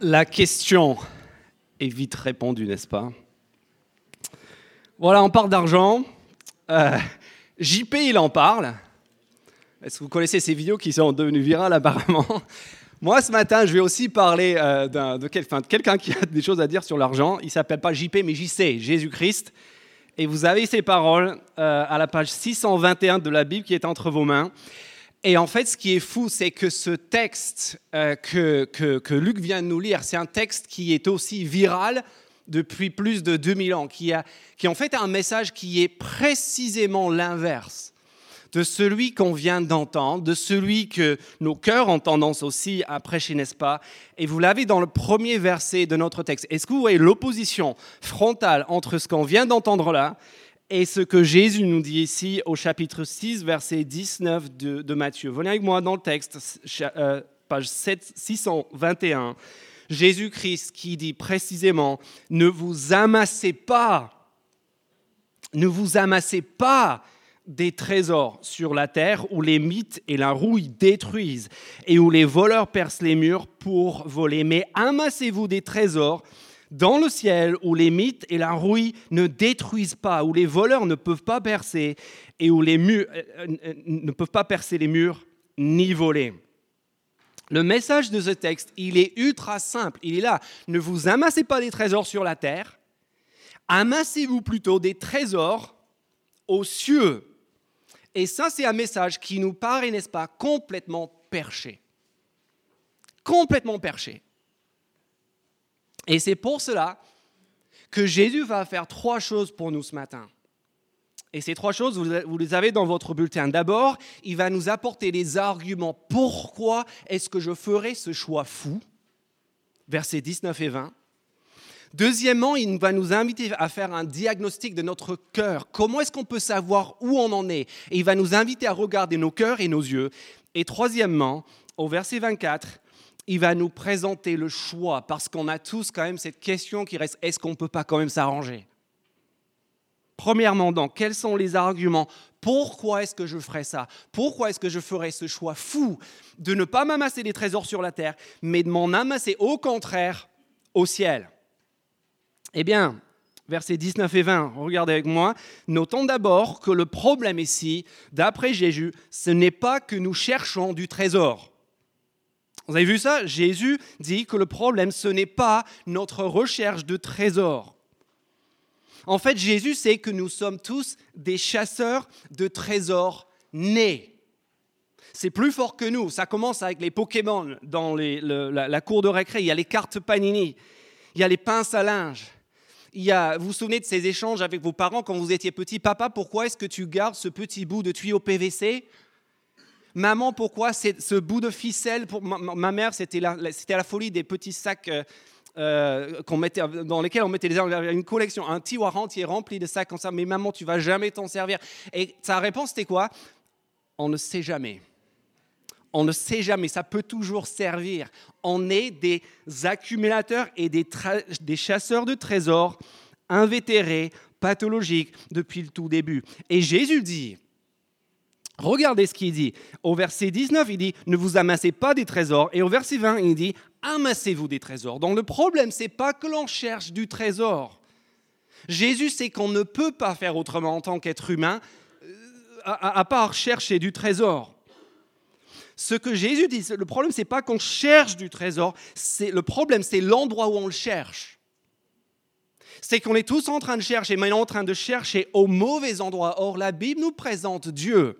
La question est vite répondue, n'est-ce pas? Voilà, on parle d'argent. Euh, JP, il en parle. Est-ce que vous connaissez ces vidéos qui sont devenues virales apparemment? Moi, ce matin, je vais aussi parler euh, de, quelqu'un qui a des choses à dire sur l'argent. Il s'appelle pas JP, mais JC, Jésus-Christ. Et vous avez ces paroles euh, à la page 621 de la Bible qui est entre vos mains. Et en fait, ce qui est fou, c'est que ce texte euh, que, Luc vient de nous lire, c'est un texte qui est aussi viral depuis plus de 2000 ans, qui, a, qui en fait un message qui est précisément l'inverse de celui qu'on vient d'entendre, de celui que nos cœurs ont tendance aussi à prêcher, n'est-ce pas? Et vous l'avez dans le premier verset de notre texte. Est-ce que vous voyez l'opposition frontale entre ce qu'on vient d'entendre là et ce que Jésus nous dit ici au chapitre 6, verset 19 de, Matthieu. Venez avec moi dans le texte, euh, page 7, 621. Jésus-Christ qui dit précisément, ne vous amassez pas, ne vous amassez pas des trésors sur la terre où les mythes et la rouille détruisent et où les voleurs percent les murs pour voler, mais amassez-vous des trésors dans le ciel où les mythes et la rouille ne détruisent pas, où les voleurs ne peuvent pas percer et où les murs euh, euh, ne peuvent pas percer les murs ni voler. Le message de ce texte, il est ultra simple. Il est là. Ne vous amassez pas des trésors sur la terre, amassez-vous plutôt des trésors aux cieux. Et ça, c'est un message qui nous paraît, n'est-ce pas, complètement perché. Complètement perché. Et c'est pour cela que Jésus va faire trois choses pour nous ce matin. Et ces trois choses, vous les avez dans votre bulletin. D'abord, il va nous apporter les arguments. Pourquoi est-ce que je ferai ce choix fou? Versets 19 et 20. Deuxièmement, il va nous inviter à faire un diagnostic de notre cœur. Comment est-ce qu'on peut savoir où on en est? Et il va nous inviter à regarder nos cœurs et nos yeux. Et troisièmement, au verset 24, il va nous présenter le choix, parce qu'on a tous quand même cette question qui reste, est-ce qu'on ne peut pas quand même s'arranger? Premièrement, donc, quels sont les arguments? Pourquoi est-ce que je ferais ça? Pourquoi est-ce que je ferais ce choix fou de ne pas m'amasser des trésors sur la terre, mais de m'en amasser au contraire au ciel? Eh bien, versets 19 et 20, regardez avec moi, notons d'abord que le problème ici, d'après Jésus, ce n'est pas que nous cherchons du trésor. Vous avez vu ça? Jésus dit que le problème, ce n'est pas notre recherche de trésors. En fait, Jésus sait que nous sommes tous des chasseurs de trésors nés. C'est plus fort que nous. Ça commence avec les Pokémon dans la, cour de récré. Il y a les cartes Panini. Il y a les pinces à linge. Vous vous souvenez de ces échanges avec vos parents quand vous étiez petit? Papa, pourquoi est-ce que tu gardes ce petit bout de tuyau PVC Maman, pourquoi ce bout de ficelle pour ma, mère, c'était la, la, folie des petits sacs euh, euh, qu'on mettait, dans lesquels on mettait les une collection, un tiroir entier rempli de sacs comme ça. Mais maman, tu vas jamais t'en servir. Et sa réponse c'était quoi? On ne sait jamais. On ne sait jamais, ça peut toujours servir. On est des accumulateurs et des, des chasseurs de trésors invétérés, pathologiques depuis le tout début. Et Jésus dit, Regardez ce qu'il dit. Au verset 19, il dit Ne vous amassez pas des trésors. Et au verset 20, il dit Amassez-vous des trésors. Donc le problème, c'est pas que l'on cherche du trésor. Jésus sait qu'on ne peut pas faire autrement en tant qu'être humain, euh, à, part chercher du trésor. Ce que Jésus dit, le problème, c'est pas qu'on cherche du trésor, c'est le problème, c'est l'endroit où on le cherche. C'est qu'on est tous en train de chercher, mais en train de chercher au mauvais endroit. Or, la Bible nous présente Dieu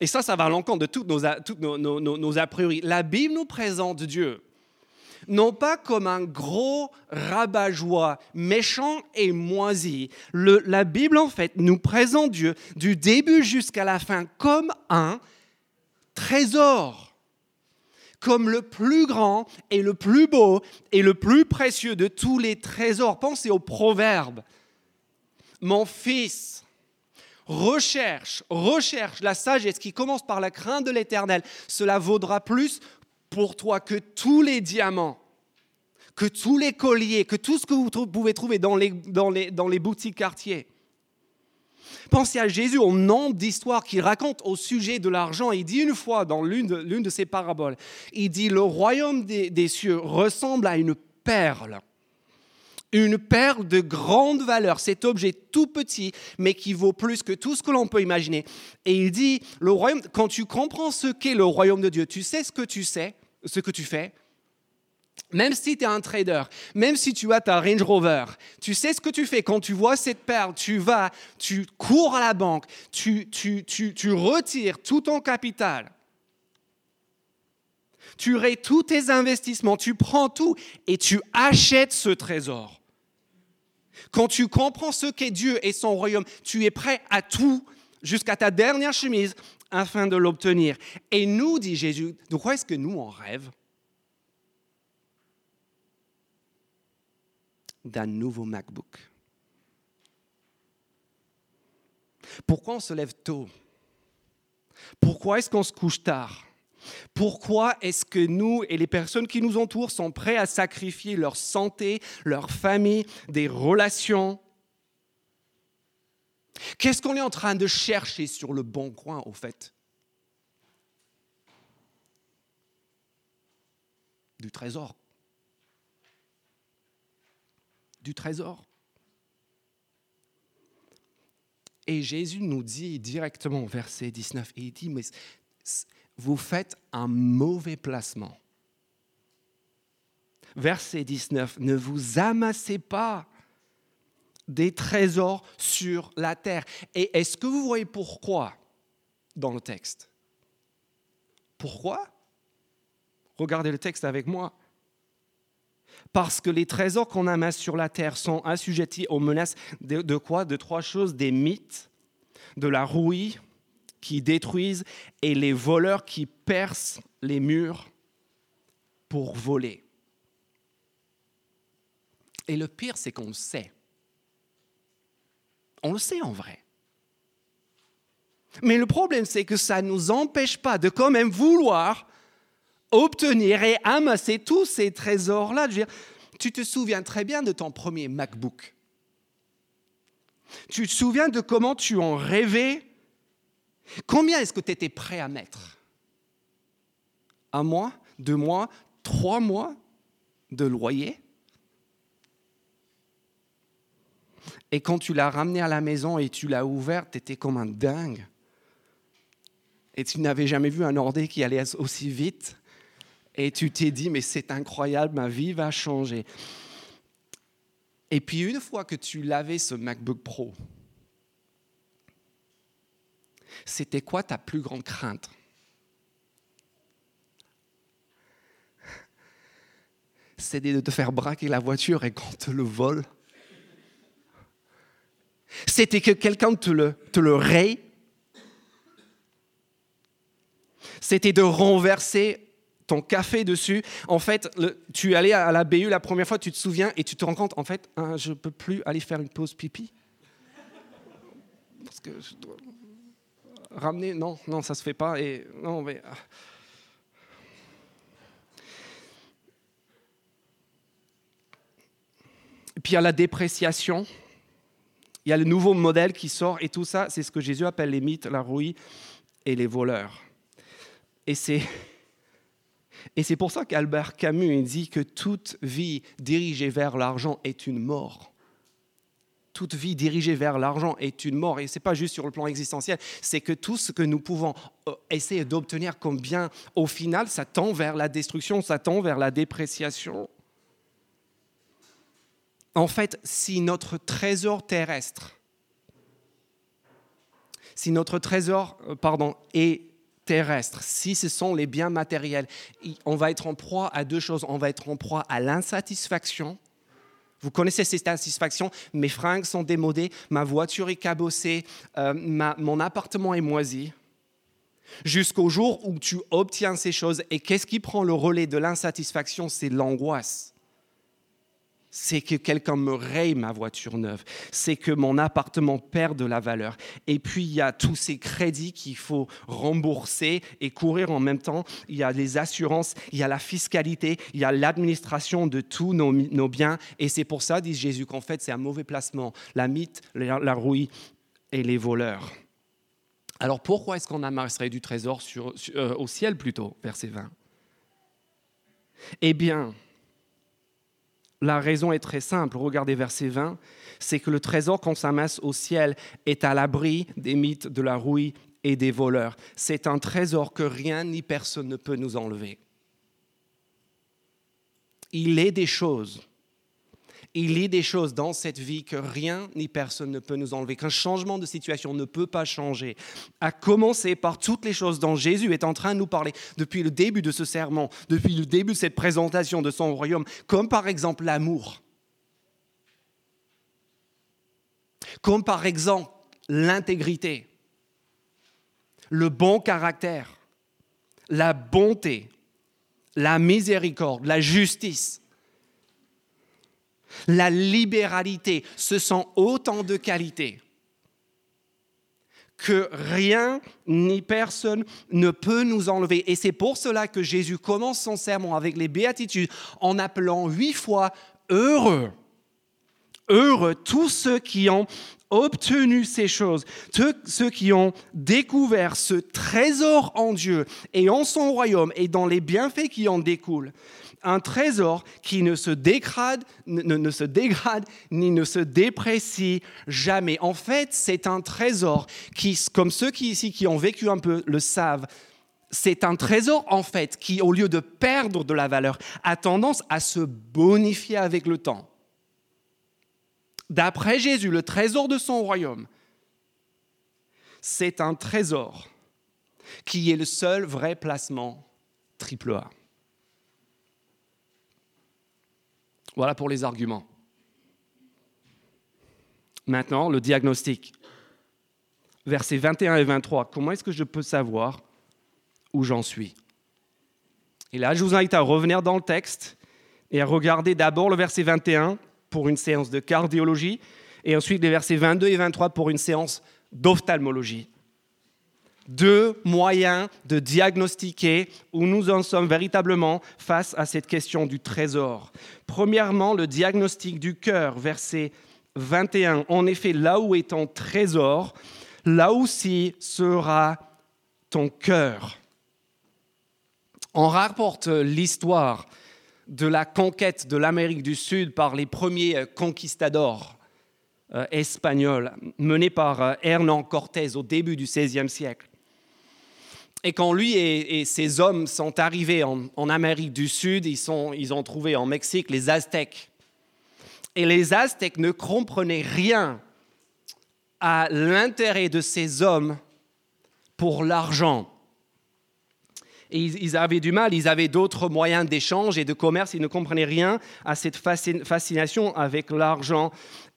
et ça, ça va à l'encontre de toutes nos, toutes nos, a priori. La Bible nous présente Dieu non pas comme un gros rabat-joie méchant et moisi. la Bible, en fait, nous présente Dieu du début jusqu'à la fin comme un trésor, comme le plus grand et le plus beau et le plus précieux de tous les trésors. Pensez au proverbe. Mon fils, recherche, recherche la sagesse qui commence par la crainte de l'éternel. Cela vaudra plus pour toi que tous les diamants, que tous les colliers, que tout ce que vous pouvez trouver dans les, dans les, boutiques quartiers. Pensez à Jésus au nombre d'histoires qu'il raconte au sujet de l'argent. Il dit une fois dans l'une de, ses paraboles, il dit, le royaume des cieux ressemble à une perle. Une perle de grande valeur, cet objet tout petit, mais qui vaut plus que tout ce que l'on peut imaginer. Et il dit, le royaume, quand tu comprends ce qu'est le royaume de Dieu, tu sais ce que tu sais, ce que tu fais, même si tu es un trader, même si tu as ta Range Rover, tu sais ce que tu fais quand tu vois cette perle, tu vas, tu cours à la banque, tu, tu, tu, tu retires tout ton capital, tu raies tous tes investissements, tu prends tout et tu achètes ce trésor. Quand tu comprends ce qu'est Dieu et son royaume, tu es prêt à tout jusqu'à ta dernière chemise afin de l'obtenir. Et nous, dit Jésus, de quoi est-ce que nous on rêve? D'un nouveau MacBook. Pourquoi on se lève tôt? Pourquoi est-ce qu'on se couche tard? Pourquoi est-ce que nous et les personnes qui nous entourent sont prêts à sacrifier leur santé, leur famille, des relations? Qu'est-ce qu'on est en train de chercher sur le bon coin, au fait? Du trésor. Du trésor. Et Jésus nous dit directement, verset 19, il dit, mais vous faites un mauvais placement. Verset 19, ne vous amassez pas des trésors sur la terre. Et est-ce que vous voyez pourquoi dans le texte? Pourquoi? Regardez le texte avec moi parce que les trésors qu'on amasse sur la terre sont assujettis aux menaces de, quoi? De trois choses, des mythes, de la rouille qui détruisent et les voleurs qui percent les murs pour voler. Et le pire, c'est qu'on le sait. On le sait en vrai. Mais le problème, c'est que ça ne nous empêche pas de quand même vouloir obtenir et amasser tous ces trésors-là. Tu te souviens très bien de ton premier MacBook. Tu te souviens de comment tu en rêvais Combien est-ce que tu étais prêt à mettre? Un mois Deux mois Trois mois de loyer? Et quand tu l'as ramené à la maison et tu l'as ouvert, tu étais comme un dingue. Et tu n'avais jamais vu un ordi qui allait aussi vite et tu t'es dit, mais c'est incroyable, ma vie va changer. Et puis une fois que tu l'avais, ce MacBook Pro, c'était quoi ta plus grande crainte? C'était de te faire braquer la voiture et qu'on te le vole? C'était que quelqu'un te le, te le raye? C'était de renverser ton café dessus? En fait, tu es allé à la BU la première fois, tu te souviens et tu te rends compte, en fait, hein, je ne peux plus aller faire une pause pipi? Parce que je dois ramener. Non, non, ça se fait pas. Et non, mais. Ah. puis il y a la dépréciation, il y a le nouveau modèle qui sort, et tout ça, c'est ce que Jésus appelle les mythes, la rouille et les voleurs. Et c'est et c'est pour ça qu'Albert Camus dit que toute vie dirigée vers l'argent est une mort. Toute vie dirigée vers l'argent est une mort. Et ce n'est pas juste sur le plan existentiel, c'est que tout ce que nous pouvons euh, essayer d'obtenir comme bien, au final, ça tend vers la destruction, ça tend vers la dépréciation. En fait, si notre trésor terrestre, si notre trésor, euh, pardon, est terrestre, si ce sont les biens matériels, on va être en proie à deux choses. On va être en proie à l'insatisfaction. Vous connaissez cette insatisfaction, mes fringues sont démodées, ma voiture est cabossée, euh, mon appartement est moisi. Jusqu'au jour où tu obtiens ces choses. Et qu'est-ce qui prend le relais de l'insatisfaction? C'est l'angoisse c'est que quelqu'un me raye ma voiture neuve, c'est que mon appartement perd de la valeur. Et puis, il y a tous ces crédits qu'il faut rembourser et courir en même temps. Il y a les assurances, il y a la fiscalité, il y a l'administration de tous nos, biens. Et c'est pour ça, dit Jésus, qu'en fait, c'est un mauvais placement. La mythe, la, rouille et les voleurs. Alors pourquoi est-ce qu'on amasserait du trésor euh, au ciel plutôt, verset 20 Eh bien, la raison est très simple. Regardez verset 20. C'est que le trésor qu'on s'amasse au ciel est à l'abri des mythes de la rouille et des voleurs. C'est un trésor que rien ni personne ne peut nous enlever. Il est des choses il y a des choses dans cette vie que rien ni personne ne peut nous enlever, qu'un changement de situation ne peut pas changer. À commencer par toutes les choses dont Jésus est en train de nous parler depuis le début de ce sermon, depuis le début de cette présentation de son royaume, comme par exemple l'amour, comme par exemple l'intégrité, le bon caractère, la bonté, la miséricorde, la justice la libéralité, ce sont autant de qualités que rien ni personne ne peut nous enlever. Et c'est pour cela que Jésus commence son sermon avec les béatitudes en appelant huit fois heureux. Heureux tous ceux qui ont obtenu ces choses, tous ceux qui ont découvert ce trésor en Dieu et en son royaume et dans les bienfaits qui en découlent un trésor qui ne se dégrade, ne, se dégrade ni ne se déprécie jamais. En fait, c'est un trésor qui, comme ceux qui ici qui ont vécu un peu le savent, c'est un trésor en fait qui, au lieu de perdre de la valeur, a tendance à se bonifier avec le temps. D'après Jésus, le trésor de son royaume, c'est un trésor qui est le seul vrai placement triple A. Voilà pour les arguments. Maintenant, le diagnostic. Versets 21 et 23. Comment est-ce que je peux savoir où j'en suis? Et là, je vous invite à revenir dans le texte et à regarder d'abord le verset 21 pour une séance de cardiologie et ensuite les versets 22 et 23 pour une séance d'ophtalmologie deux moyens de diagnostiquer où nous en sommes véritablement face à cette question du trésor. Premièrement, le diagnostic du cœur, verset 21. En effet, là où est ton trésor, là aussi sera ton cœur. On rapporte l'histoire de la conquête de l'Amérique du Sud par les premiers conquistadors euh, espagnols menés par euh, Hernán Cortés au début du XVIe siècle. Et quand lui et, ses hommes sont arrivés en, Amérique du Sud, ils, ont trouvé en Mexique les Aztèques. Et les Aztèques ne comprenaient rien à l'intérêt de ces hommes pour l'argent. Ils, avaient du mal, ils avaient d'autres moyens d'échange et de commerce, ils ne comprenaient rien à cette fascination avec l'argent.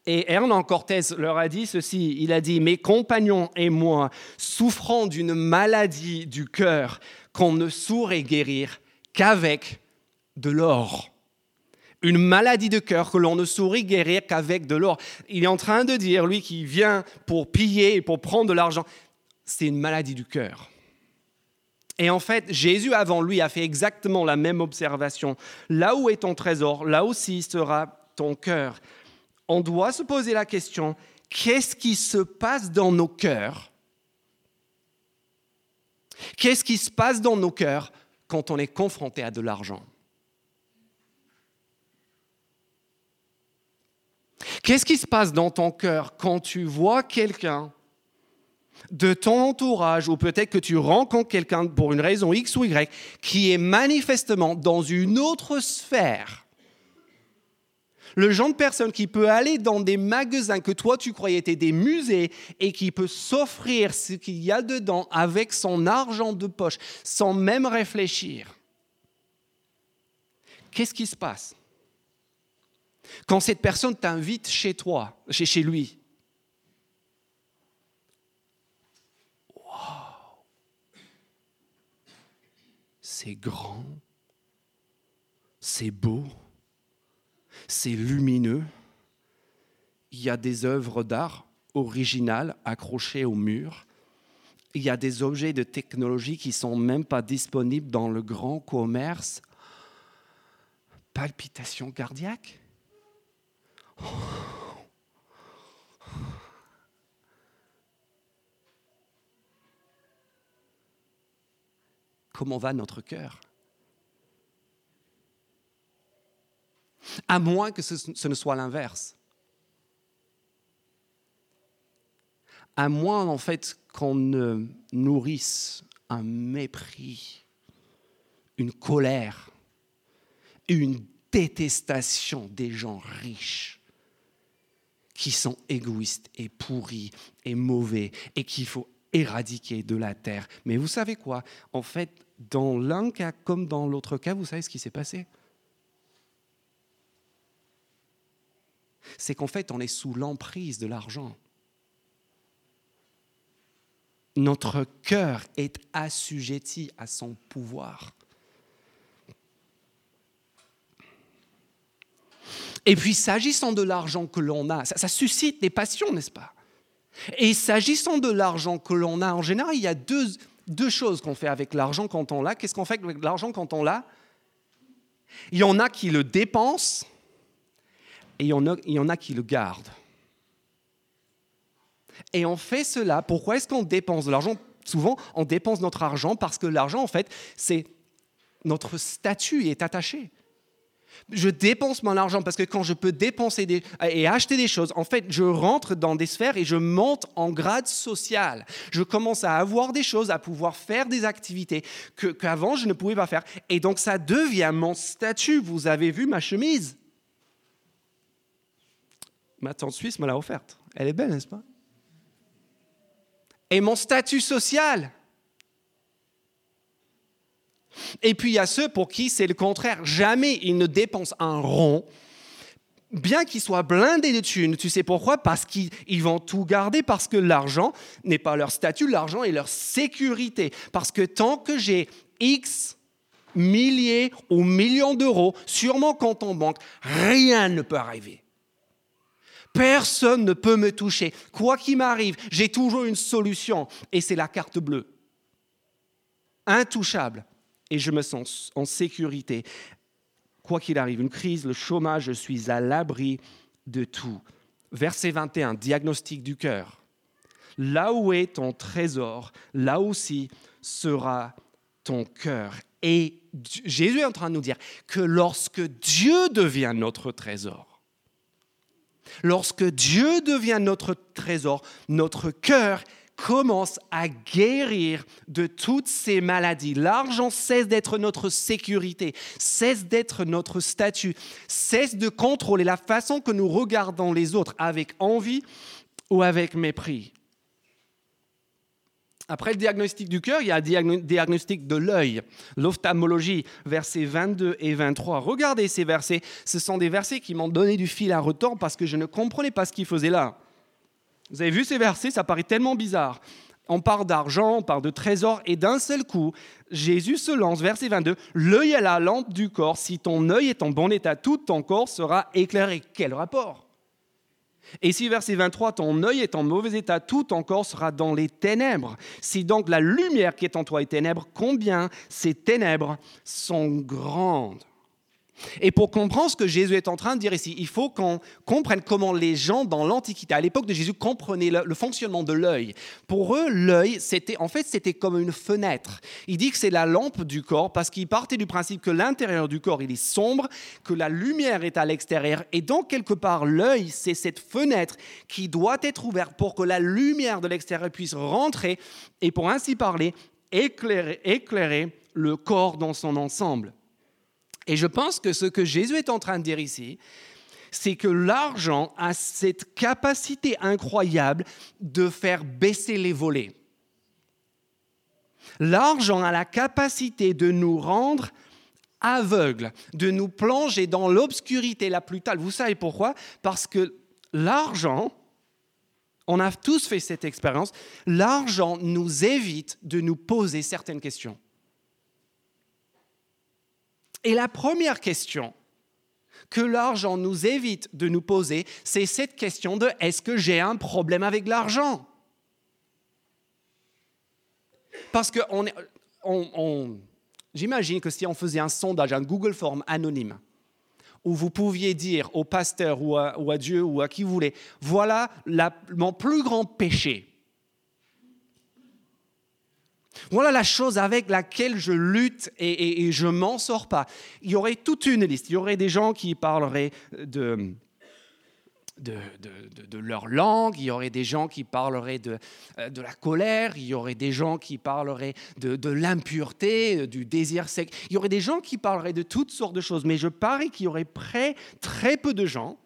Et Hernán Cortés leur a dit ceci, il a dit, mes compagnons et moi souffrons d'une maladie du cœur qu'on ne saurait guérir qu'avec de l'or. Une maladie de cœur que l'on ne saurait guérir qu'avec de l'or. Il est en train de dire, lui qui vient pour piller et pour prendre de l'argent, c'est une maladie du cœur. Et en fait, Jésus avant lui a fait exactement la même observation. Là où est ton trésor, là aussi sera ton cœur on doit se poser la question, qu'est-ce qui se passe dans nos cœurs? Qu'est-ce qui se passe dans nos cœurs quand on est confronté à de l'argent? Qu'est-ce qui se passe dans ton cœur quand tu vois quelqu'un de ton entourage, ou peut-être que tu rencontres quelqu'un pour une raison X ou Y, qui est manifestement dans une autre sphère? Le genre de personne qui peut aller dans des magasins que toi tu croyais étaient des musées et qui peut s'offrir ce qu'il y a dedans avec son argent de poche sans même réfléchir. Qu'est-ce qui se passe? Quand cette personne t'invite chez toi, chez, chez lui. C'est grand, c'est beau c'est lumineux. Il y a des œuvres d'art originales accrochées au mur. Il y a des objets de technologie qui ne sont même pas disponibles dans le grand commerce. Palpitations cardiaques. Comment va notre cœur? À moins que ce, ne soit l'inverse. À moins en fait qu'on ne nourrisse un mépris, une colère, une détestation des gens riches qui sont égoïstes et pourris et mauvais et qu'il faut éradiquer de la terre. Mais vous savez quoi? En fait, dans l'un cas comme dans l'autre cas, vous savez ce qui s'est passé? C'est qu'en fait, on est sous l'emprise de l'argent. Notre cœur est assujetti à son pouvoir. Et puis, s'agissant de l'argent que l'on a, ça, suscite des passions, n'est-ce pas? Et s'agissant de l'argent que l'on a, en général, il y a deux, deux choses qu'on fait avec l'argent quand on l'a. Qu'est-ce qu'on fait avec l'argent quand on l'a? Il y en a qui le dépensent et il y en a, qui le gardent. Et on fait cela. Pourquoi est-ce qu'on dépense de l'argent? Souvent, on dépense notre argent parce que l'argent, en fait, c'est notre statut est attaché. Je dépense mon argent parce que quand je peux dépenser et acheter des choses, en fait, je rentre dans des sphères et je monte en grade social. Je commence à avoir des choses, à pouvoir faire des activités qu'avant je ne pouvais pas faire. Et donc ça devient mon statut. Vous avez vu ma chemise Ma tante suisse me l'a offerte. Elle est belle, n'est-ce pas? Et mon statut social. Et puis il y a ceux pour qui c'est le contraire. Jamais ils ne dépensent un rond, bien qu'ils soient blindés de thunes. Tu sais pourquoi? Parce qu'ils vont tout garder, parce que l'argent n'est pas leur statut, l'argent est leur sécurité. Parce que tant que j'ai X milliers ou millions d'euros sur mon compte en banque, rien ne peut arriver. Personne ne peut me toucher. Quoi qu'il m'arrive, j'ai toujours une solution. Et c'est la carte bleue. Intouchable. Et je me sens en sécurité. Quoi qu'il arrive, une crise, le chômage, je suis à l'abri de tout. Verset 21, diagnostic du cœur. Là où est ton trésor, là aussi sera ton cœur. Et Jésus est en train de nous dire que lorsque Dieu devient notre trésor, Lorsque Dieu devient notre trésor, notre cœur commence à guérir de toutes ces maladies. L'argent cesse d'être notre sécurité, cesse d'être notre statut, cesse de contrôler la façon que nous regardons les autres avec envie ou avec mépris. Après le diagnostic du cœur, il y a le diagnostic de l'œil, l'ophtalmologie, versets 22 et 23. Regardez ces versets, ce sont des versets qui m'ont donné du fil à retordre parce que je ne comprenais pas ce qu'il faisait là. Vous avez vu ces versets, ça paraît tellement bizarre. On parle d'argent, on parle de trésor, et d'un seul coup, Jésus se lance, verset 22, L'œil est la lampe du corps, si ton œil est en bon état, tout ton corps sera éclairé. Quel rapport? Et si, verset 23, ton œil est en mauvais état, tout ton corps sera dans les ténèbres. Si donc la lumière qui est en toi est ténèbre, combien ces ténèbres sont grandes et pour comprendre ce que Jésus est en train de dire ici, il faut qu'on comprenne comment les gens dans l'Antiquité, à l'époque de Jésus, comprenaient le, fonctionnement de l'œil. Pour eux, l'œil, c'était en fait, c'était comme une fenêtre. Il dit que c'est la lampe du corps parce qu'il partait du principe que l'intérieur du corps, il est sombre, que la lumière est à l'extérieur. Et donc, quelque part, l'œil, c'est cette fenêtre qui doit être ouverte pour que la lumière de l'extérieur puisse rentrer et, pour ainsi parler, éclairer, éclairer le corps dans son ensemble. Et je pense que ce que Jésus est en train de dire ici, c'est que l'argent a cette capacité incroyable de faire baisser les volets. L'argent a la capacité de nous rendre aveugles, de nous plonger dans l'obscurité la plus totale. Vous savez pourquoi? Parce que l'argent, on a tous fait cette expérience, l'argent nous évite de nous poser certaines questions. Et la première question que l'argent nous évite de nous poser, c'est cette question de est-ce que j'ai un problème avec l'argent? Parce que j'imagine que si on faisait un sondage, un Google Form anonyme, où vous pouviez dire au pasteur ou à, Dieu ou à qui vous voulez, voilà mon plus grand péché. Voilà la chose avec laquelle je lutte et, je ne m'en sors pas. Il y aurait toute une liste. Il y aurait des gens qui parleraient de, de, leur langue, il y aurait des gens qui parleraient de, de la colère, il y aurait des gens qui parleraient de, l'impureté, du désir sec, il y aurait des gens qui parleraient de toutes sortes de choses, mais je parie qu'il y aurait près, très peu de gens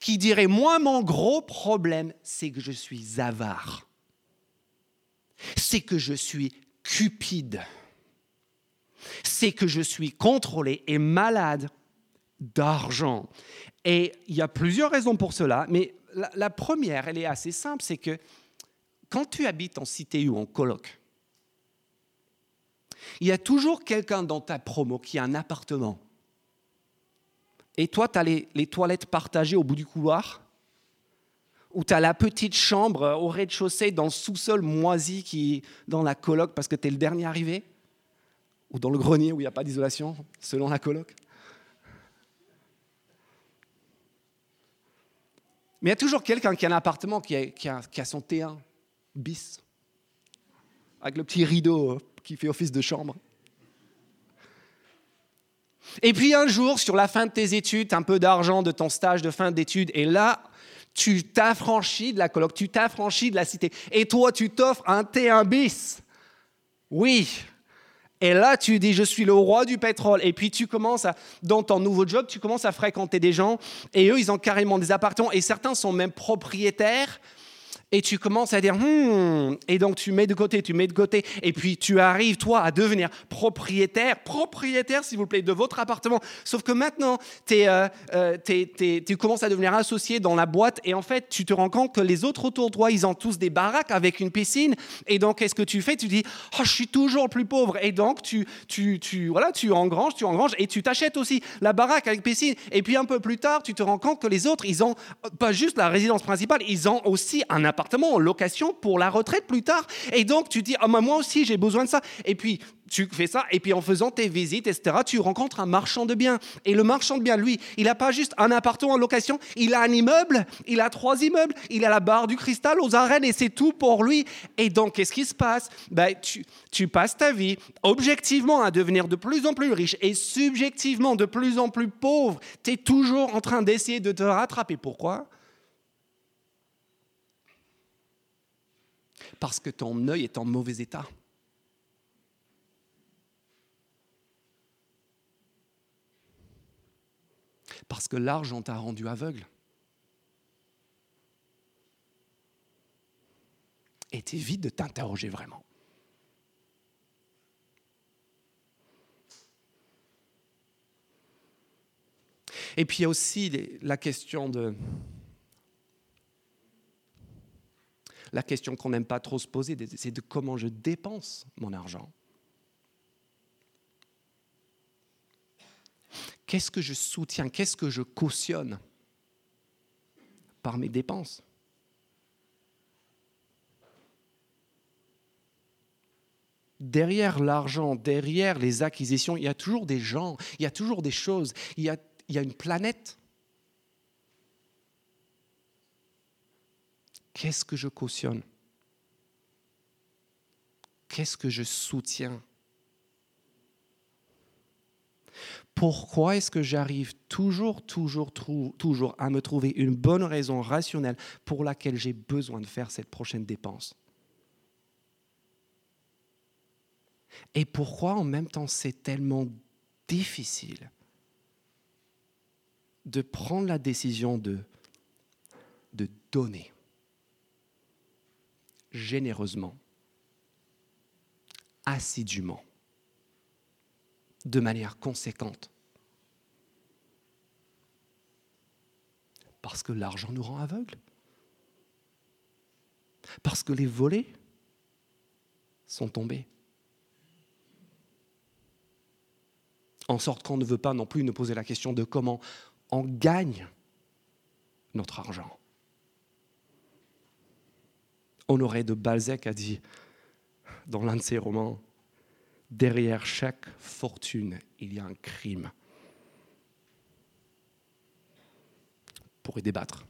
qui diraient, moi, mon gros problème, c'est que je suis avare c'est que je suis cupide. C'est que je suis contrôlé et malade d'argent. Et il y a plusieurs raisons pour cela, mais la, première, elle est assez simple, c'est que quand tu habites en cité ou en coloc, il y a toujours quelqu'un dans ta promo qui a un appartement. Et toi, tu as les toilettes partagées au bout du couloir où tu as la petite chambre au rez-de-chaussée dans le sous-sol moisi qui dans la coloc parce que tu es le dernier arrivé, ou dans le grenier où il n'y a pas d'isolation, selon la coloc. Mais il y a toujours quelqu'un qui a un appartement qui a, qui a son T1 bis, avec le petit rideau qui fait office de chambre. Et puis un jour, sur la fin de tes études, un peu d'argent de ton stage de fin d'études, et là, tu t'affranchis de la coloc, tu t'affranchis de la cité. Et toi, tu t'offres un T1 bis. Oui. Et là, tu dis, je suis le roi du pétrole. Et puis, tu commences, à, dans ton nouveau job, tu commences à fréquenter des gens. Et eux, ils ont carrément des appartements. Et certains sont même propriétaires et tu commences à dire, hmm, et donc tu mets de côté, tu mets de côté, et puis tu arrives, toi, à devenir propriétaire, propriétaire, s'il vous plaît, de votre appartement. Sauf que maintenant, euh, euh, tu commences à devenir associé dans la boîte, et en fait, tu te rends compte que les autres autour de toi, ils ont tous des baraques avec une piscine, et donc, qu'est-ce que tu fais? Tu dis, oh, je suis toujours plus pauvre, et donc, tu, tu, tu, voilà, tu engranges, tu engranges, et tu t'achètes aussi la baraque avec piscine, et puis un peu plus tard, tu te rends compte que les autres, ils ont pas juste la résidence principale, ils ont aussi un appartement en location pour la retraite plus tard. Et donc, tu dis, ah, moi aussi, j'ai besoin de ça. Et puis, tu fais ça, et puis en faisant tes visites, etc., tu rencontres un marchand de biens. Et le marchand de biens, lui, il n'a pas juste un appartement en location, il a un immeuble, il a trois immeubles, il a la barre du cristal aux arènes, et c'est tout pour lui. Et donc, qu'est-ce qui se passe? Ben, tu, tu passes ta vie objectivement à devenir de plus en plus riche et subjectivement de plus en plus pauvre. Tu es toujours en train d'essayer de te rattraper. Pourquoi? Parce que ton œil est en mauvais état. Parce que l'argent t'a rendu aveugle. Et t'évites de t'interroger vraiment. Et puis il y a aussi la question de la question qu'on n'aime pas trop se poser, c'est de comment je dépense mon argent. Qu'est-ce que je soutiens Qu'est-ce que je cautionne par mes dépenses? Derrière l'argent, derrière les acquisitions, il y a toujours des gens, il y a toujours des choses, il y a, il une planète Qu'est-ce que je cautionne? Qu'est-ce que je soutiens? Pourquoi est-ce que j'arrive toujours, toujours, toujours à me trouver une bonne raison rationnelle pour laquelle j'ai besoin de faire cette prochaine dépense? Et pourquoi en même temps c'est tellement difficile de prendre la décision de, de donner? Généreusement, assidûment, de manière conséquente. Parce que l'argent nous rend aveugles. Parce que les volets sont tombés. En sorte qu'on ne veut pas non plus nous poser la question de comment on gagne notre argent. Honoré de Balzac a dit dans l'un de ses romans, derrière chaque fortune, il y a un crime. Pour y débattre.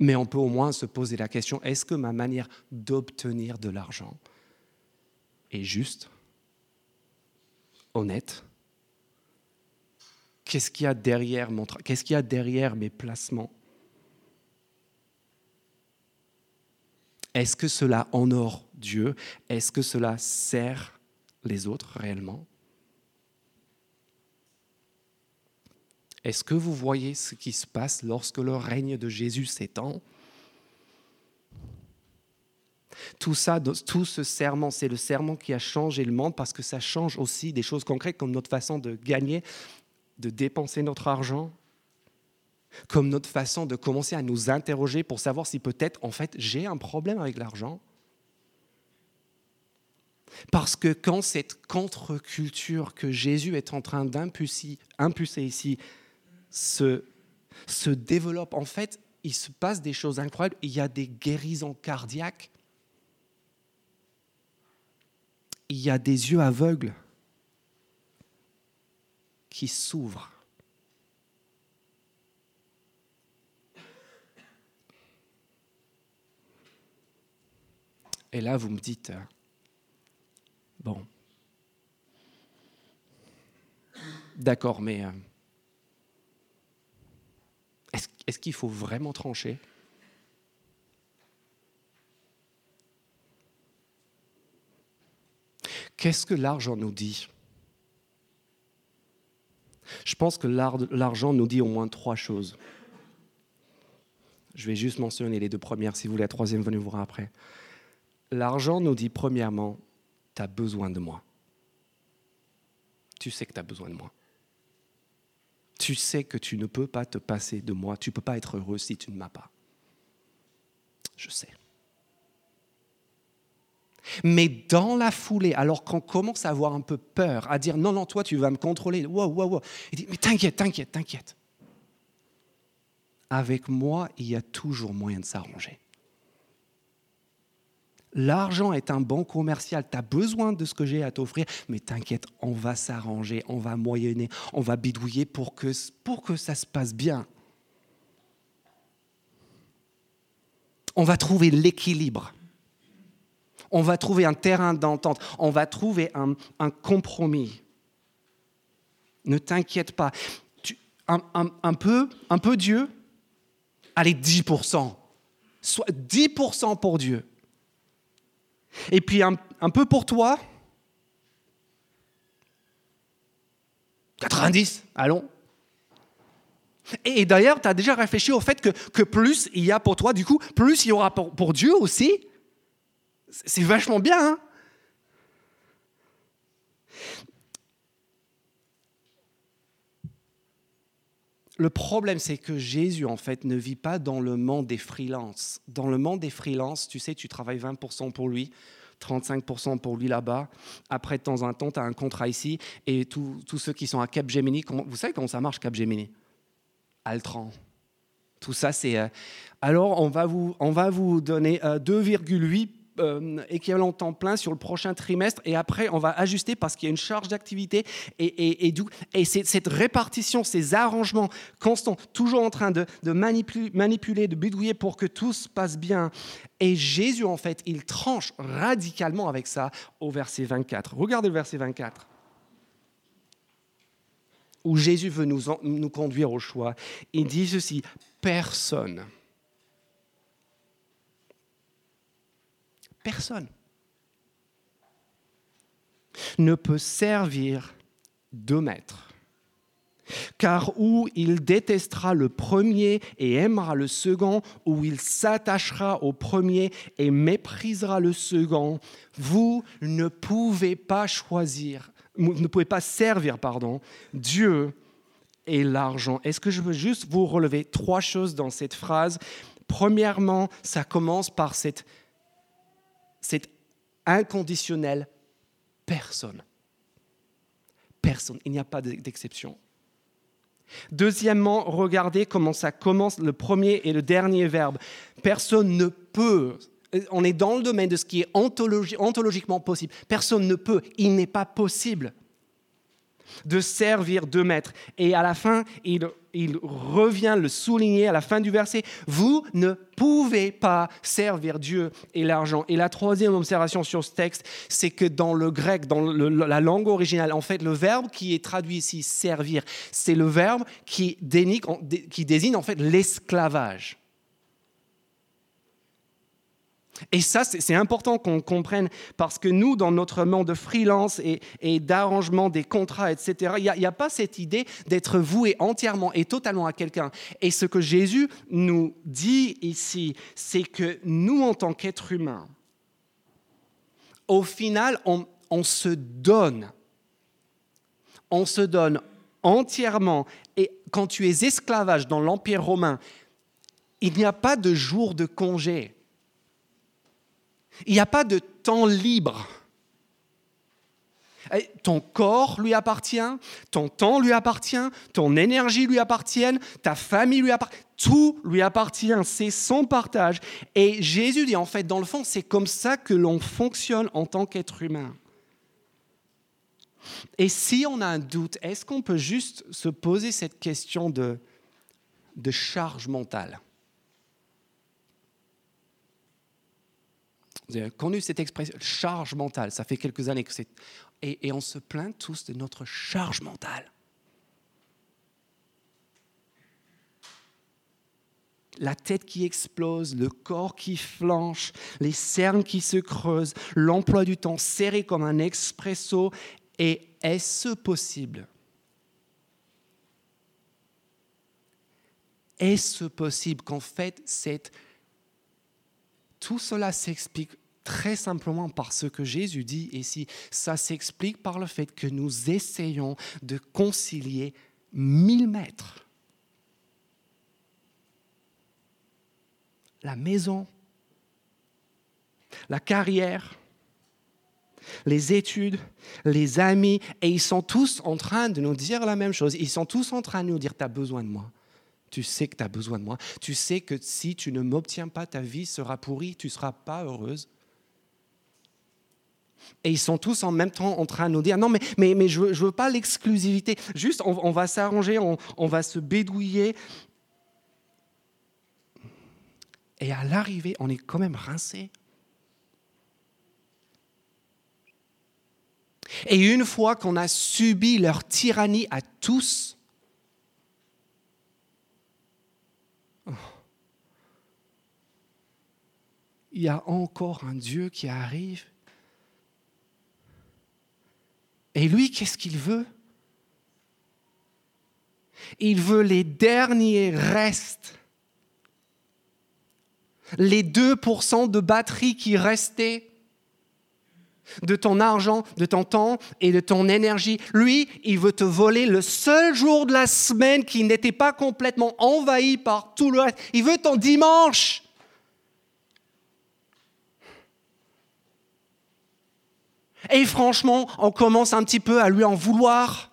Mais on peut au moins se poser la question, est-ce que ma manière d'obtenir de l'argent est juste, honnête Qu'est-ce qu'il y a derrière mon Qu'est-ce qu'il y a derrière mes placements? Est-ce que cela honore Dieu? Est-ce que cela sert les autres réellement? Est-ce que vous voyez ce qui se passe lorsque le règne de Jésus s'étend? Tout ça, tout ce serment, c'est le serment qui a changé le monde parce que ça change aussi des choses concrètes comme notre façon de gagner, de dépenser notre argent, comme notre façon de commencer à nous interroger pour savoir si peut-être, en fait, j'ai un problème avec l'argent. Parce que quand cette contre-culture que Jésus est en train d'impulser ici se, se développe, en fait, il se passe des choses incroyables. Il y a des guérisons cardiaques. Il y a des yeux aveugles qui s'ouvrent. Et là, vous me dites, euh, bon, d'accord, mais euh, est-ce qu'il faut vraiment trancher? Qu'est-ce que l'argent nous dit? Je pense que l'argent nous dit au moins trois choses. Je vais juste mentionner les deux premières, si vous voulez, la troisième, venez voir après. L'argent nous dit premièrement, tu as besoin de moi. Tu sais que tu as besoin de moi. Tu sais que tu ne peux pas te passer de moi, tu ne peux pas être heureux si tu ne m'as pas. Je sais. Mais dans la foulée, alors qu'on commence à avoir un peu peur, à dire non, non, toi, tu vas me contrôler, wow, wow, wow, il dit, mais t'inquiète, t'inquiète, t'inquiète. Avec moi, il y a toujours moyen de s'arranger. L'argent est un bon commercial, tu as besoin de ce que j'ai à t'offrir, mais t'inquiète, on va s'arranger, on va moyenner, on va bidouiller pour que, pour que ça se passe bien. On va trouver l'équilibre. On va trouver un terrain d'entente. On va trouver un, compromis. Ne t'inquiète pas. un, peu, un peu Dieu, allez 10%. Soit 10% pour Dieu. Et puis un, peu pour toi 90, allons. Et, d'ailleurs, tu as déjà réfléchi au fait que, plus il y a pour toi, du coup, plus il y aura pour, Dieu aussi. C'est vachement bien. Hein le problème, c'est que Jésus, en fait, ne vit pas dans le monde des freelances. Dans le monde des freelances, tu sais, tu travailles 20% pour lui, 35% pour lui là-bas. Après, de temps en temps, tu as un contrat ici. Et tous ceux qui sont à Capgemini, vous savez comment ça marche, Capgemini? Altran. Tout ça, c'est... Euh, alors, on va vous, on va vous donner 2,8 euh, équivalent temps plein sur le prochain trimestre et après on va ajuster parce qu'il y a une charge d'activité et, et, et, et cette répartition, ces arrangements constants, toujours en train de, manipuler, de bidouiller pour que tout se passe bien. Et Jésus, en fait, il tranche radicalement avec ça au verset 24. Regardez le verset 24 où Jésus veut nous, nous conduire au choix. Il dit ceci, personne Personne ne peut servir deux maîtres. Car où il détestera le premier et aimera le second, ou il s'attachera au premier et méprisera le second, vous ne pouvez pas choisir, ne pouvez pas servir, pardon, Dieu et l'argent. Est-ce que je veux juste vous relever trois choses dans cette phrase? Premièrement, ça commence par cette c'est inconditionnel. Personne. Personne. Il n'y a pas d'exception. Deuxièmement, regardez comment ça commence le premier et le dernier verbe. Personne ne peut. On est dans le domaine de ce qui est ontologiquement possible. Personne ne peut. Il n'est pas possible de servir deux maîtres. Et à la fin, il il revient le souligner à la fin du verset. Vous ne pouvez pas servir Dieu et l'argent. Et la troisième observation sur ce texte, c'est que dans le grec, dans la langue originale, en fait, le verbe qui est traduit ici, servir, c'est le verbe qui, qui désigne en fait l'esclavage. Et ça, c'est important qu'on comprenne parce que nous, dans notre monde de freelance et, d'arrangement des contrats, etc., il n'y a, pas cette idée d'être voué entièrement et totalement à quelqu'un. Et ce que Jésus nous dit ici, c'est que nous, en tant qu'êtres humains, au final, on, on se donne. On se donne entièrement. Et quand tu es esclavage dans l'Empire romain, il n'y a pas de jour de congé. Il n'y a pas de temps libre. Ton corps lui appartient, ton temps lui appartient, ton énergie lui appartient, ta famille lui appartient, tout lui appartient, c'est son partage. Et Jésus dit en fait, dans le fond, c'est comme ça que l'on fonctionne en tant qu'être humain. Et si on a un doute, est-ce qu'on peut juste se poser cette question de, de charge mentale Vous avez connu cette expression, charge mentale. Ça fait quelques années que c'est. Et, on se plaint tous de notre charge mentale. La tête qui explose, le corps qui flanche, les cernes qui se creusent, l'emploi du temps serré comme un expresso. Et est-ce possible? Est-ce possible qu'en fait, tout cela s'explique très simplement par ce que Jésus dit ici. Ça s'explique par le fait que nous essayons de concilier mille mètres. La maison, la carrière, les études, les amis, et ils sont tous en train de nous dire la même chose. Ils sont tous en train de nous dire, tu as besoin de moi. Tu sais que tu as besoin de moi. Tu sais que si tu ne m'obtiens pas, ta vie sera pourrie, tu ne seras pas heureuse. Et ils sont tous en même temps en train de nous dire, non, mais, mais, mais je ne veux, pas l'exclusivité. Juste, on, va s'arranger, on, va se bédouiller. Et à l'arrivée, on est quand même rincé. Et une fois qu'on a subi leur tyrannie à tous, il y a encore un Dieu qui arrive. Et lui, qu'est-ce qu'il veut? Il veut les derniers restes, les 2% de batterie qui restaient de ton argent, de ton temps et de ton énergie. Lui, il veut te voler le seul jour de la semaine qui n'était pas complètement envahi par tout le reste. Il veut ton dimanche. Et franchement, on commence un petit peu à lui en vouloir.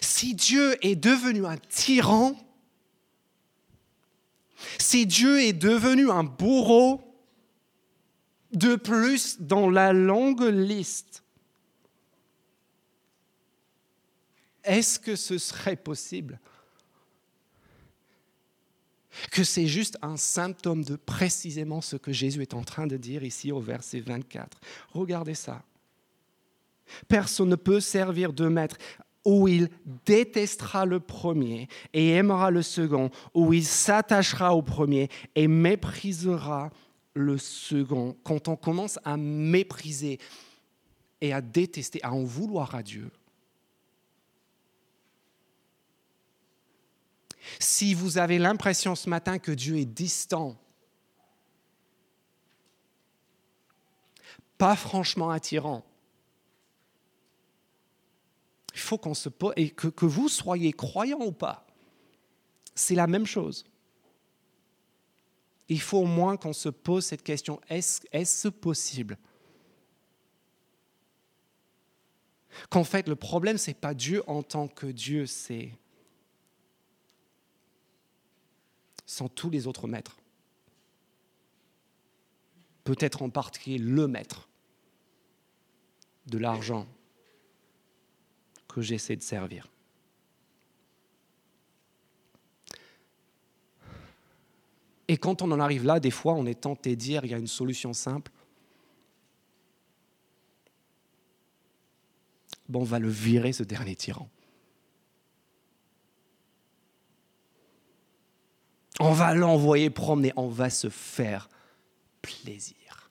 Si Dieu est devenu un tyran, si Dieu est devenu un bourreau, de plus dans la longue liste, est-ce que ce serait possible? Que c'est juste un symptôme de précisément ce que Jésus est en train de dire ici au verset 24. Regardez ça. Personne ne peut servir de maître où il détestera le premier et aimera le second, où il s'attachera au premier et méprisera le second. Quand on commence à mépriser et à détester, à en vouloir à Dieu, Si vous avez l'impression ce matin que Dieu est distant, pas franchement attirant, il faut qu'on se pose, et que, vous soyez croyant ou pas, c'est la même chose. Il faut au moins qu'on se pose cette question, est-ce est possible Qu'en fait, le problème, ce n'est pas Dieu en tant que Dieu, c'est sans tous les autres maîtres. Peut-être en particulier le maître. de l'argent que j'essaie de servir. Et quand on en arrive là, des fois, on est tenté de dire, il y a une solution simple. Bon, on va le virer, ce dernier tyran. On va l'envoyer promener, on va se faire plaisir.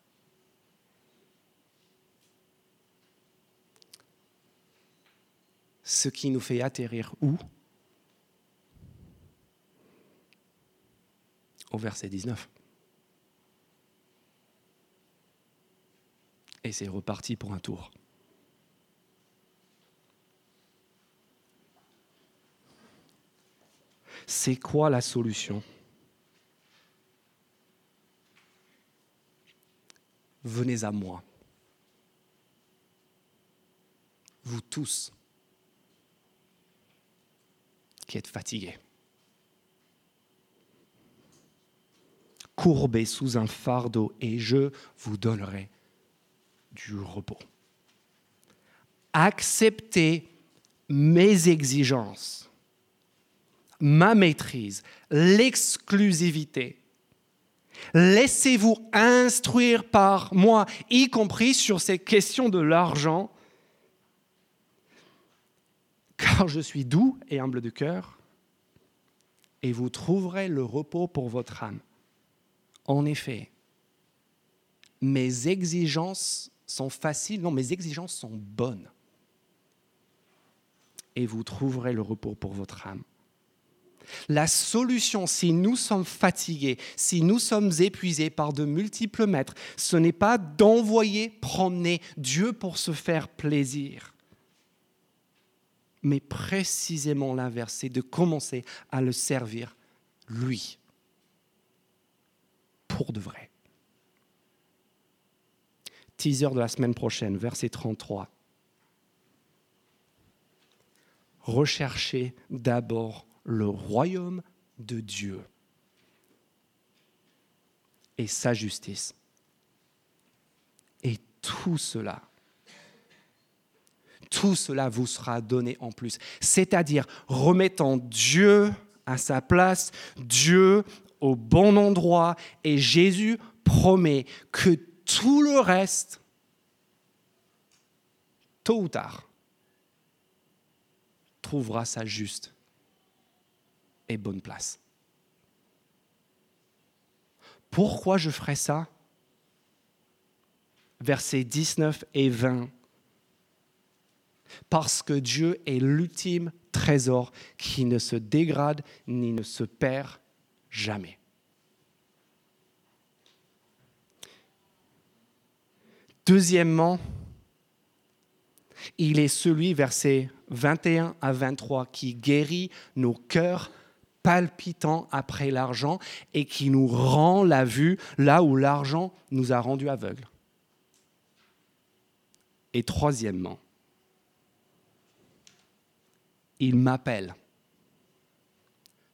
Ce qui nous fait atterrir où? Au verset 19. Et c'est reparti pour un tour. C'est quoi la solution? Venez à moi. Vous tous qui êtes fatigués, courbés sous un fardeau, et je vous donnerai du repos. Acceptez mes exigences, ma maîtrise, l'exclusivité Laissez-vous instruire par moi, y compris sur ces questions de l'argent, car je suis doux et humble de cœur, et vous trouverez le repos pour votre âme. En effet, mes exigences sont faciles, non, mes exigences sont bonnes, et vous trouverez le repos pour votre âme. La solution, si nous sommes fatigués, si nous sommes épuisés par de multiples maîtres, ce n'est pas d'envoyer promener Dieu pour se faire plaisir, mais précisément l'inverse, c'est de commencer à le servir lui, pour de vrai. Teaser de la semaine prochaine, verset 33. Recherchez d'abord le royaume de Dieu et sa justice. Et tout cela, tout cela vous sera donné en plus. C'est-à-dire remettant Dieu à sa place, Dieu au bon endroit, et Jésus promet que tout le reste, tôt ou tard, trouvera sa juste et bonne place. Pourquoi je ferais ça? Versets 19 et 20. Parce que Dieu est l'ultime trésor qui ne se dégrade ni ne se perd jamais. Deuxièmement, il est celui, versets 21 à 23, qui guérit nos cœurs palpitant après l'argent et qui nous rend la vue là où l'argent nous a rendus aveugles. Et troisièmement, il m'appelle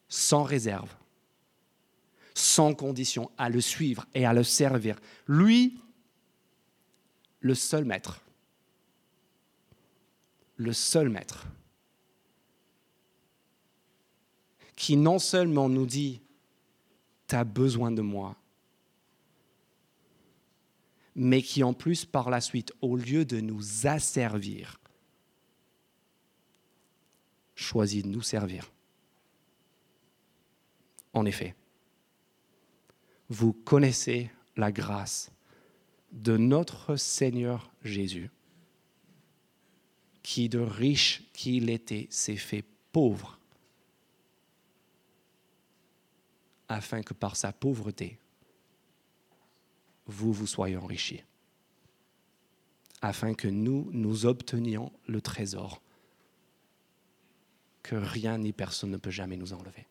sans réserve, sans condition, à le suivre et à le servir. Lui, le seul maître. Le seul maître. Qui non seulement nous dit, tu besoin de moi, mais qui en plus par la suite, au lieu de nous asservir, choisit de nous servir. En effet, vous connaissez la grâce de notre Seigneur Jésus, qui de riche qu'il était s'est fait pauvre afin que par sa pauvreté, vous vous soyez enrichis, afin que nous, nous obtenions le trésor que rien ni personne ne peut jamais nous enlever.